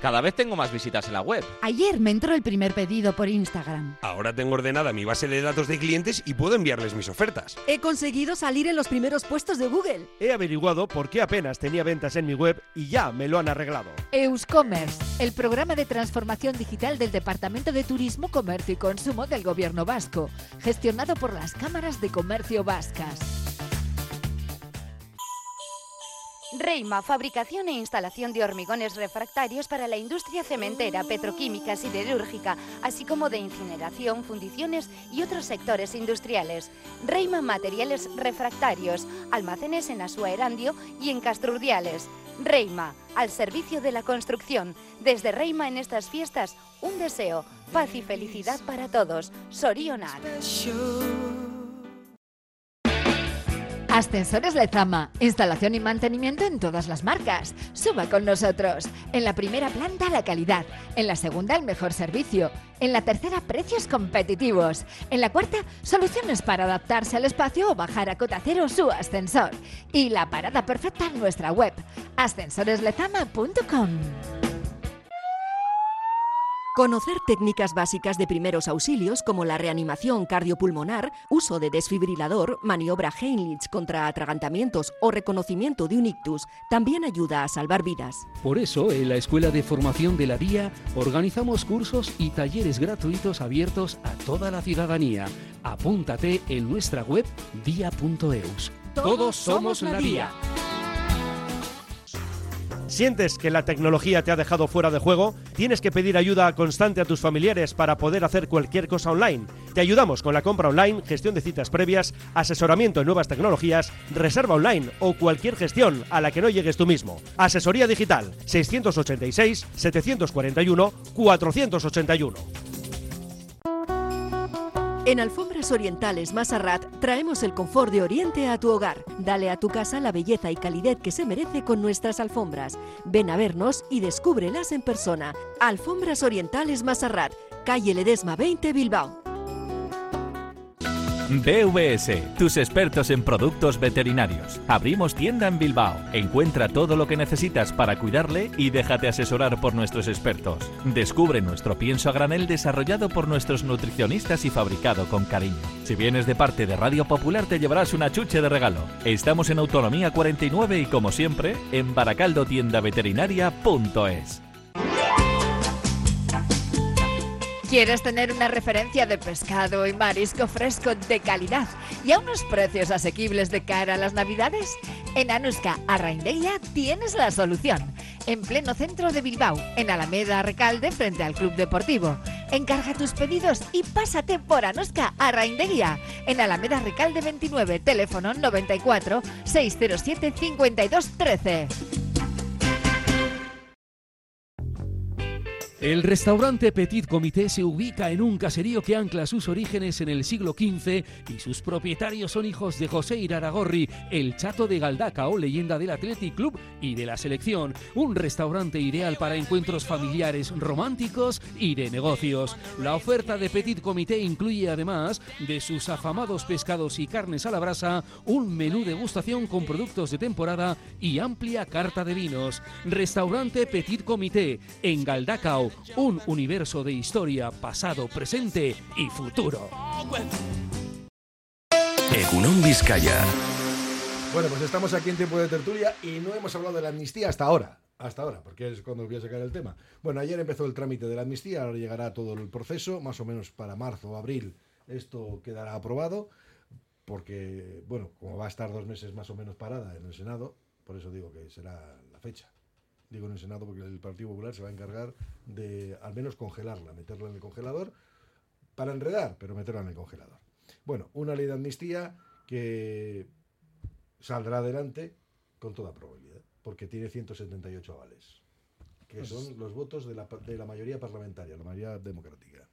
Speaker 16: Cada vez tengo más visitas en la web.
Speaker 17: Ayer me entró el primer pedido por Instagram.
Speaker 14: Ahora tengo ordenada mi base de datos de clientes y puedo enviarles mis ofertas.
Speaker 17: He conseguido salir en los primeros puestos de Google.
Speaker 18: He averiguado por qué apenas tenía ventas en mi web y ya me lo han arreglado.
Speaker 8: Euscommerce, el programa de transformación digital del Departamento de Turismo, Comercio y Consumo del Gobierno Vasco, gestionado por las cámaras de comercio vascas.
Speaker 19: Reima, fabricación e instalación de hormigones refractarios para la industria cementera, petroquímica, siderúrgica, así como de incineración, fundiciones y otros sectores industriales. Reima Materiales Refractarios, almacenes en Asua Erandio y en Castrurdiales. Reima, al servicio de la construcción. Desde Reima en estas fiestas, un deseo, paz y felicidad para todos. Sorionar.
Speaker 8: Ascensores Lezama, instalación y mantenimiento en todas las marcas. Suba con nosotros. En la primera planta la calidad, en la segunda el mejor servicio, en la tercera precios competitivos, en la cuarta soluciones para adaptarse al espacio o bajar a cota cero su ascensor. Y la parada perfecta en nuestra web, ascensoreslezama.com.
Speaker 17: Conocer técnicas básicas de primeros auxilios como la reanimación cardiopulmonar, uso de desfibrilador, maniobra Heinrich contra atragantamientos o reconocimiento de un ictus también ayuda a salvar vidas.
Speaker 10: Por eso, en la Escuela de Formación de la DIA organizamos cursos y talleres gratuitos abiertos a toda la ciudadanía. Apúntate en nuestra web dia.eus. Todos somos la DIA.
Speaker 18: ¿Sientes que la tecnología te ha dejado fuera de juego? ¿Tienes que pedir ayuda constante a tus familiares para poder hacer cualquier cosa online? Te ayudamos con la compra online, gestión de citas previas, asesoramiento en nuevas tecnologías, reserva online o cualquier gestión a la que no llegues tú mismo. Asesoría digital 686 741 481.
Speaker 17: En Alfombras Orientales Masarrat traemos el confort de Oriente a tu hogar. Dale a tu casa la belleza y calidez que se merece con nuestras alfombras. Ven a vernos y descúbrelas en persona. Alfombras Orientales Masarrat, calle Ledesma 20 Bilbao.
Speaker 20: BVS, tus expertos en productos veterinarios. Abrimos tienda en Bilbao. Encuentra todo lo que necesitas para cuidarle y déjate asesorar por nuestros expertos. Descubre nuestro pienso a granel desarrollado por nuestros nutricionistas y fabricado con cariño. Si vienes de parte de Radio Popular te llevarás una chuche de regalo. Estamos en Autonomía 49 y como siempre en baracaldotiendaveterinaria.es.
Speaker 8: ¿Quieres tener una referencia de pescado y marisco fresco de calidad y a unos precios asequibles de cara a las navidades? En Anuska Arraindeia tienes la solución. En pleno centro de Bilbao, en Alameda Recalde, frente al Club Deportivo. Encarga tus pedidos y pásate por Anuska Arraindeia. En Alameda Recalde 29, teléfono 94 607 52
Speaker 10: El restaurante Petit Comité se ubica en un caserío que ancla sus orígenes en el siglo XV y sus propietarios son hijos de José Iraragorri, el chato de Galdacao, leyenda del Athletic Club y de la selección. Un restaurante ideal para encuentros familiares, románticos y de negocios. La oferta de Petit Comité incluye además de sus afamados pescados y carnes a la brasa, un menú degustación con productos de temporada y amplia carta de vinos. Restaurante Petit Comité en Galdacao un universo de historia, pasado, presente y futuro.
Speaker 6: Egunon Vizcaya.
Speaker 2: Bueno, pues estamos aquí en tiempo de tertulia y no hemos hablado de la amnistía hasta ahora. Hasta ahora, porque es cuando voy a sacar el tema. Bueno, ayer empezó el trámite de la amnistía, ahora llegará todo el proceso, más o menos para marzo o abril esto quedará aprobado, porque, bueno, como va a estar dos meses más o menos parada en el Senado, por eso digo que será la fecha. Digo en el Senado porque el Partido Popular se va a encargar de al menos congelarla, meterla en el congelador, para enredar, pero meterla en el congelador. Bueno, una ley de amnistía que saldrá adelante con toda probabilidad, porque tiene 178 avales, que
Speaker 5: Pues-
Speaker 2: son los votos de la, de la mayoría parlamentaria, la mayoría democrática.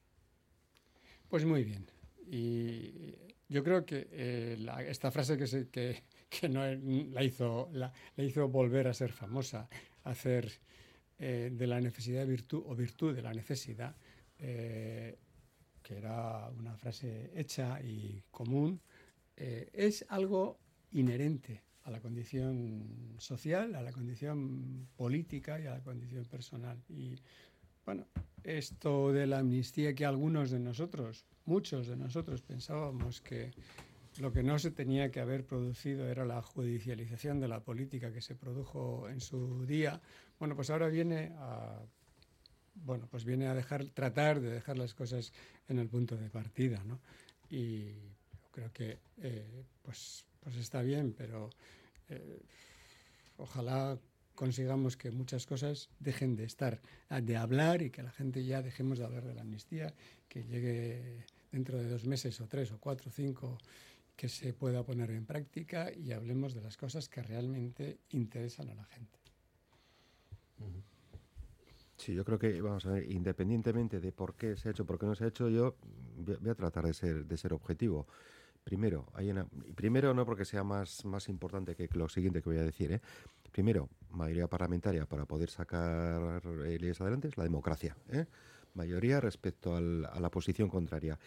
Speaker 5: Pues muy bien. Y yo creo que eh, la- esta frase que, se, que, que no la, hizo, la, la hizo volver a ser famosa, hacer eh, de la necesidad virtud o virtud de la necesidad, eh, que era una frase hecha y común, eh, es algo inherente a la condición social, a la condición política y a la condición personal. Y bueno, esto de la amnistía que algunos de nosotros, muchos de nosotros pensábamos que lo que no se tenía que haber producido era la judicialización de la política que se produjo en su día. Bueno, pues ahora viene a bueno, pues viene a dejar tratar de dejar las cosas en el punto de partida, ¿no? Y creo que eh, pues pues está bien, pero eh, ojalá consigamos que muchas cosas dejen de estar, de hablar y que la gente ya dejemos de hablar de la amnistía, que llegue dentro de dos meses o tres o cuatro o cinco, que se pueda poner en práctica y hablemos de las cosas que realmente interesan a la gente.
Speaker 4: Sí, yo creo que, vamos a ver, independientemente de por qué se ha hecho, por qué no se ha hecho, yo voy a- tratar de ser, de ser objetivo. Primero, hay una, primero no porque sea más, más importante que lo siguiente que voy a decir, ¿eh? Primero, mayoría parlamentaria para poder sacar leyes adelante es la democracia, ¿eh? Mayoría respecto al- a la posición contraria.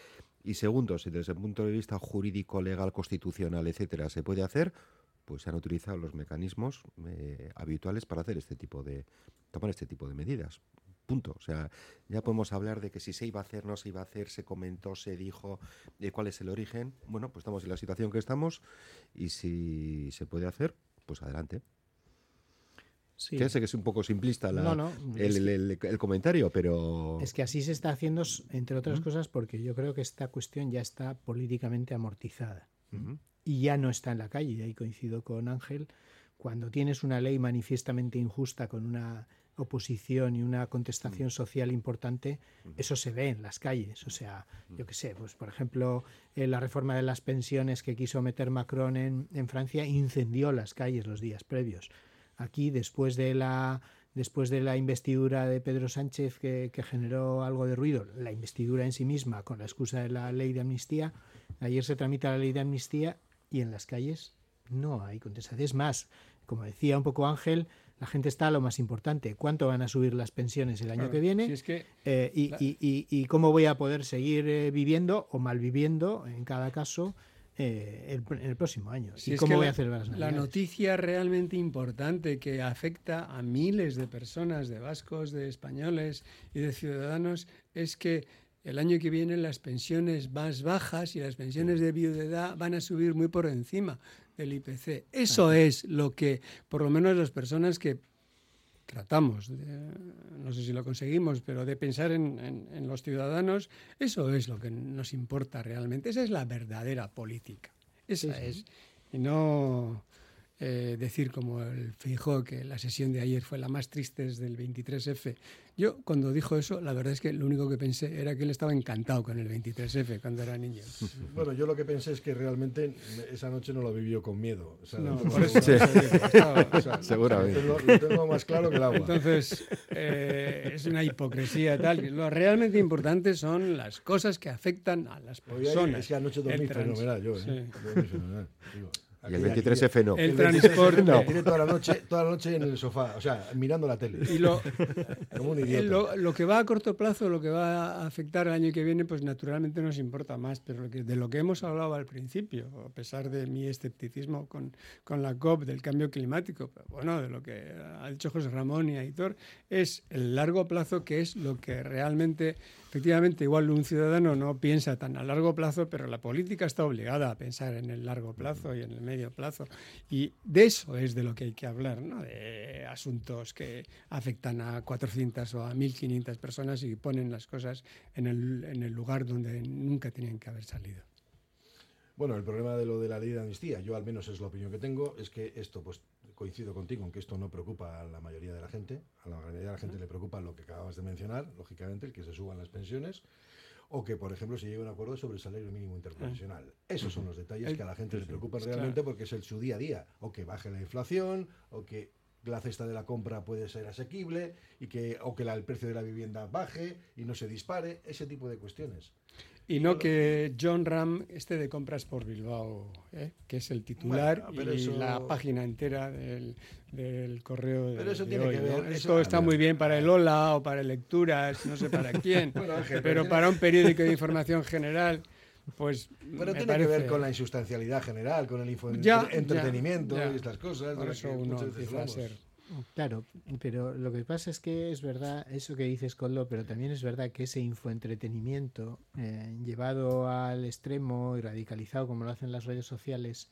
Speaker 4: Y segundo, si desde el punto de vista jurídico, legal, constitucional, etcétera, se puede hacer, pues se han utilizado los mecanismos eh, habituales para hacer este tipo de tomar este tipo de medidas. punto. O sea, ya podemos hablar de que si se iba a hacer, no se iba a hacer, se comentó, se dijo, de cuál es el origen. Bueno, pues estamos en la situación que estamos y si se puede hacer, pues adelante.
Speaker 3: Sí.
Speaker 4: Que sé que es un poco simplista la-
Speaker 3: No, no,
Speaker 4: el, comentario, pero...
Speaker 3: Es que así se está haciendo, entre otras cosas, porque yo creo que esta cuestión ya está políticamente amortizada y ya no está en la calle. Y ahí coincido con Ángel. Cuando tienes una ley manifiestamente injusta con una oposición y una contestación social importante, eso se ve en las calles. O sea, yo qué sé, pues por ejemplo, eh, la reforma de las pensiones que quiso meter Macron en, en Francia incendió las calles los días previos. Aquí, después de la después de la investidura de Pedro Sánchez que, que generó algo de ruido, la investidura en sí misma con la excusa de la ley de amnistía, ayer se tramita la ley de amnistía y en las calles no hay contestación. Es más, como decía un poco Ángel, la gente está a lo más importante. ¿Cuánto van a subir las pensiones el año
Speaker 5: Claro,
Speaker 3: que viene?
Speaker 5: si es que
Speaker 3: Eh, y,
Speaker 5: la-
Speaker 3: y- y- y cómo voy a poder seguir eh, viviendo o malviviendo, en cada caso, eh, el, pr- el próximo año.
Speaker 5: Si
Speaker 3: ¿Y
Speaker 5: es
Speaker 3: cómo
Speaker 5: que
Speaker 3: voy
Speaker 5: la,
Speaker 3: a celebrar las
Speaker 5: la
Speaker 3: Navidades?
Speaker 5: noticia realmente importante que afecta a miles de personas, de vascos, de españoles y de ciudadanos, es que el año que viene las pensiones más bajas y las pensiones de viudedad van a subir muy por encima del IPC. Eso es lo que, por lo menos las personas que tratamos, de- no sé si lo conseguimos, pero de pensar en, en- en los ciudadanos, eso es lo que nos importa realmente. Esa es la verdadera política. Esa
Speaker 3: Sí, sí.
Speaker 5: es. Y no eh, decir como el Feijóo que la sesión de ayer fue la más triste desde el 23F. Yo cuando dijo eso, la verdad es que lo único que pensé era que él estaba encantado con el 23F cuando era niño.
Speaker 2: Bueno, yo lo que pensé es que realmente esa noche no lo vivió con miedo. O sea,
Speaker 5: No,
Speaker 2: por
Speaker 5: eso,
Speaker 2: o sea, [LAUGHS]
Speaker 4: Seguramente.
Speaker 2: Lo tengo, lo tengo más claro que el agua.
Speaker 5: Entonces, eh, es una hipocresía tal. Lo realmente importante son las cosas que afectan a las personas.
Speaker 2: es que anoche dormí fenomenal yo, ¿eh?
Speaker 5: sí.
Speaker 4: Y el
Speaker 2: Aquí-
Speaker 4: 23F no.
Speaker 5: El
Speaker 2: 23F
Speaker 5: transporte.
Speaker 2: no. Tiré toda la noche, toda la noche en el sofá, o sea, mirando la tele.
Speaker 5: Y lo, [LAUGHS]
Speaker 2: Como un
Speaker 5: eh,
Speaker 2: idiota.
Speaker 5: lo, lo que va a corto plazo, lo que va a afectar el año que viene, pues naturalmente nos importa más. Pero lo que- de lo que hemos hablado al principio, a pesar de mi escepticismo con, con la COP del cambio climático, pero bueno, de lo que ha dicho José Ramón y Aitor, es el largo plazo que es lo que realmente, efectivamente, igual un ciudadano no piensa tan a largo plazo, pero la política está obligada a pensar en el largo plazo y en el medio plazo. Y de eso es de lo que hay que hablar, ¿no? de asuntos que afectan a 400 o a 1.500 personas y ponen las cosas en el, en el lugar donde nunca tenían que haber salido.
Speaker 2: Bueno, el problema de lo de la ley de amnistía, yo al menos es la opinión que tengo, es que esto, pues coincido contigo en que esto no preocupa a la mayoría de la gente. A la mayoría de la gente le preocupa lo que acabas de mencionar, lógicamente, el que se suban las pensiones. O que, por ejemplo, se llegue a un acuerdo sobre el salario mínimo interprofesional. Esos son los detalles
Speaker 5: El-
Speaker 2: que a la gente le preocupan
Speaker 5: Claro.
Speaker 2: realmente porque es el su día a día. O que baje la inflación, o que la cesta de la compra puede ser asequible, y que, o que la- el precio de la vivienda baje y no se dispare, ese tipo de cuestiones.
Speaker 5: Y no que John Ram esté de compras por Bilbao, ¿eh? que es el titular
Speaker 2: Bueno, pero
Speaker 5: y
Speaker 2: eso-
Speaker 5: la página entera del, del correo de,
Speaker 2: Pero eso
Speaker 5: de
Speaker 2: tiene
Speaker 5: hoy,
Speaker 2: que
Speaker 5: ¿no?
Speaker 2: ver-
Speaker 5: Esto
Speaker 2: eso-
Speaker 5: está muy bien para el Ola o para lecturas, no sé para [LAUGHS] quién,
Speaker 2: Bueno, Ángel, pero
Speaker 5: para un periódico de información general, pues
Speaker 2: Pero tiene
Speaker 5: parece...
Speaker 2: que ver con la insustancialidad general, con el info-
Speaker 5: Ya,
Speaker 2: entretenimiento
Speaker 5: ya, ya.
Speaker 2: y estas cosas.
Speaker 5: Por eso uno empieza a ser...
Speaker 3: Claro, pero lo que pasa es que es verdad eso que dices, Coldo, pero también es verdad que ese infoentretenimiento eh, llevado al extremo y radicalizado como lo hacen las redes sociales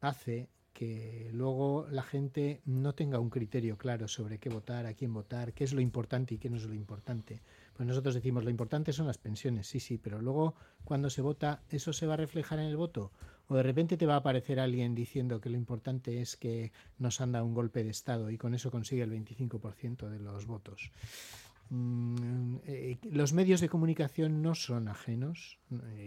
Speaker 3: hace que luego la gente no tenga un criterio claro sobre qué votar, a quién votar, qué es lo importante y qué no es lo importante. Pues nosotros decimos lo importante son las pensiones, sí, sí, pero luego cuando se vota, ¿eso se va a reflejar en el voto? O de repente te va a aparecer alguien diciendo que lo importante es que nos han dado un golpe de Estado y con eso consigue el 25% de los votos. Mm, eh, los medios de comunicación no son ajenos,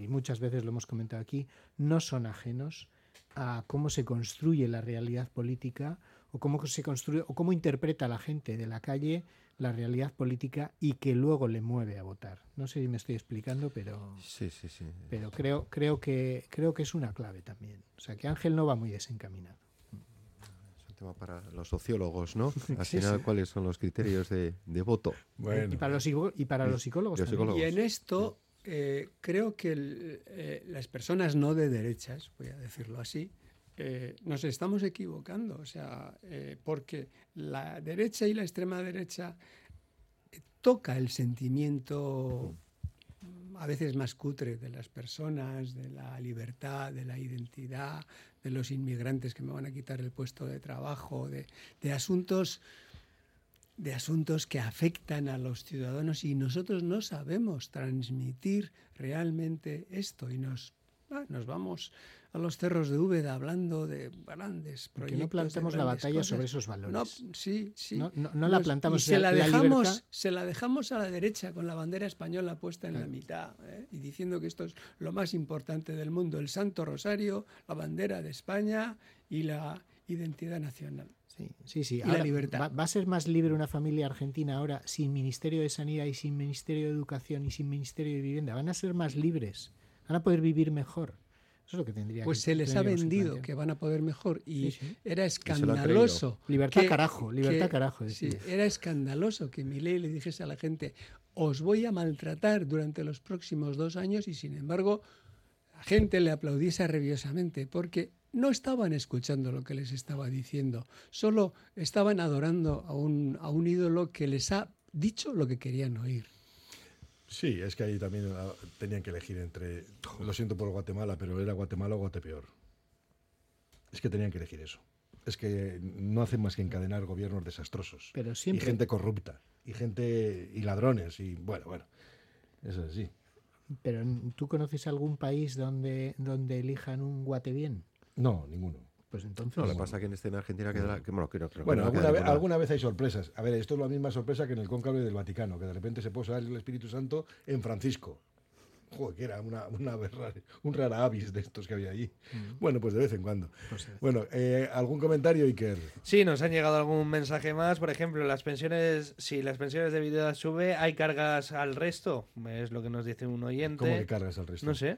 Speaker 3: y muchas veces lo hemos comentado aquí, no son ajenos a cómo se construye la realidad política o cómo se construye o cómo interpreta la gente de la calle la realidad política y que luego le mueve a votar. No sé si me estoy explicando, pero
Speaker 4: Sí, sí, sí.
Speaker 3: pero creo creo que creo que es una clave también. O sea, que Ángel no va muy desencaminado.
Speaker 4: Es un tema para los sociólogos, ¿no? [LAUGHS] Al final,
Speaker 3: sí.
Speaker 4: ¿cuáles son los criterios de, de voto?
Speaker 3: Y para los y para los psicólogos
Speaker 4: Los
Speaker 3: también.
Speaker 5: Y en esto eh, creo que el- eh, las personas no de derechas, voy a decirlo así, eh, nos estamos equivocando. O sea, eh, porque la derecha y la extrema derecha toca el sentimiento mm, a veces más cutre de las personas, de la libertad, de la identidad, de los inmigrantes que me van a quitar el puesto de trabajo, de, de asuntos de asuntos que afectan a los ciudadanos y nosotros no sabemos transmitir realmente esto y nos, ah, nos vamos a los cerros de Úbeda hablando de grandes proyectos.
Speaker 3: no plantamos la batalla
Speaker 5: cosas.
Speaker 3: sobre esos valores.
Speaker 5: No, sí, sí.
Speaker 3: No- no- no la plantamos,
Speaker 5: y se
Speaker 3: la-
Speaker 5: dejamos,
Speaker 3: libertad-
Speaker 5: se la dejamos a la derecha con la bandera española puesta en la mitad ¿eh? y diciendo que esto es lo más importante del mundo, el Santo Rosario, la bandera de España y la identidad nacional.
Speaker 3: Sí, sí, sí.
Speaker 5: La libertad.
Speaker 3: Va, va a ser más libre una familia argentina ahora sin Ministerio de Sanidad y sin Ministerio de Educación y sin Ministerio de Vivienda. Van a ser más libres. Van a poder vivir mejor. Eso es lo que tendría
Speaker 5: Pues
Speaker 3: que
Speaker 5: se les ha vendido que van a poder mejor y
Speaker 3: Sí, sí.
Speaker 5: era escandaloso.
Speaker 3: Libertad
Speaker 5: que-
Speaker 3: carajo, libertad
Speaker 5: que-
Speaker 3: carajo,
Speaker 5: sí, era escandaloso que Milei le dijese a la gente, os voy a maltratar durante los próximos dos años y sin embargo la gente le aplaudiese rabiosamente porque no estaban escuchando lo que les estaba diciendo, solo estaban adorando a un, a un ídolo que les ha dicho lo que querían oír.
Speaker 2: Sí, es que ahí también ah, tenían que elegir entre, lo siento por Guatemala, pero era Guatemala o Guatepeor. Es que tenían que elegir eso. Es que no hacen más que encadenar gobiernos desastrosos.
Speaker 3: Pero siempre-
Speaker 2: Y gente corrupta. Y gente. y ladrones. Y bueno, bueno. Eso es así.
Speaker 3: Pero ¿tú conoces algún país donde, donde elijan un guate bien?
Speaker 2: No, ninguno.
Speaker 3: Pues entonces...
Speaker 4: No, lo que pasa es que en este en Argentina queda, que, bueno, creo- creo que
Speaker 2: Bueno,
Speaker 4: no
Speaker 2: alguna vez, alguna vez hay sorpresas. A ver, esto es la misma sorpresa que en el cónclave del Vaticano, que de repente se posa el Espíritu Santo en Francisco. Joder, que era una, una berra- un rara avis de estos que había allí. Bueno, pues de vez en cuando. Bueno, eh, ¿algún comentario, Iker?
Speaker 15: Sí, nos han llegado algún mensaje más. Por ejemplo, las pensiones, si las pensiones de viuda sube, ¿hay cargas al resto? Es lo que nos dice un oyente.
Speaker 2: ¿Cómo que cargas al resto?
Speaker 15: No sé.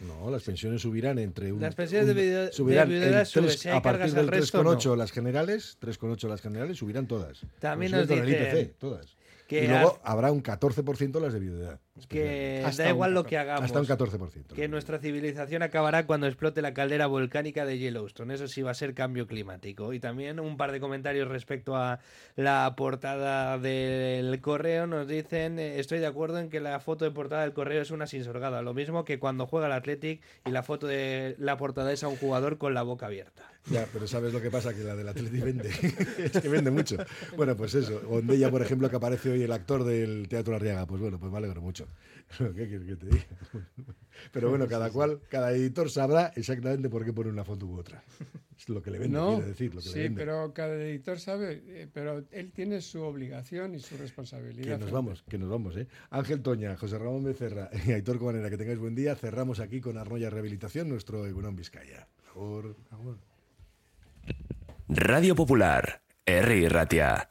Speaker 2: No, las pensiones subirán entre un.
Speaker 15: Las pensiones de
Speaker 2: un-
Speaker 15: de
Speaker 2: subirán
Speaker 15: viudedad
Speaker 2: el
Speaker 15: sube, si hay
Speaker 2: a partir del
Speaker 15: al resto,
Speaker 2: 3,8 las generales, 3,8 las generales, subirán todas.
Speaker 15: También nos
Speaker 2: IPC, todas.
Speaker 15: que
Speaker 2: y luego habrá un 14% las de viudedad.
Speaker 15: Que
Speaker 2: Hasta
Speaker 15: da
Speaker 2: un
Speaker 15: igual lo
Speaker 2: 14.
Speaker 15: que hagamos.
Speaker 2: Hasta un 14%.
Speaker 15: Que nuestra civilización acabará cuando explote la caldera volcánica de Yellowstone. Eso sí va a ser cambio climático. Y también un par de comentarios respecto a la portada del correo. Nos dicen, eh, estoy de acuerdo en que la foto de portada del correo es una sinsorgada. Lo mismo que cuando juega el Athletic y la foto de la portada es a un jugador con la boca abierta.
Speaker 2: Ya, pero ¿sabes lo que pasa? Que la del Atleti vende. [LAUGHS] es que vende mucho. Bueno, pues eso. Ondella, por ejemplo, que aparece hoy el actor del Teatro Arriaga. Pues bueno, pues me alegro mucho. [LAUGHS] ¿Qué quieres que te diga? [LAUGHS] Pero bueno, cada cual, cada editor sabrá exactamente por qué pone una foto u otra. Es lo que le vende,
Speaker 5: No,
Speaker 2: quiere decir. Lo que le
Speaker 5: sí,
Speaker 2: vende.
Speaker 5: pero cada editor sabe, eh, pero él tiene su obligación y su responsabilidad.
Speaker 2: Que nos
Speaker 5: frente-
Speaker 2: vamos, que nos vamos, ¿eh? Ángel Toña, José Ramón Becerra [LAUGHS] y Aitor Comanera, que tengáis buen día. Cerramos aquí con Arnoya Rehabilitación, nuestro Egunon Vizcaya. Por favor.
Speaker 6: Radio Popular, R. Ratia.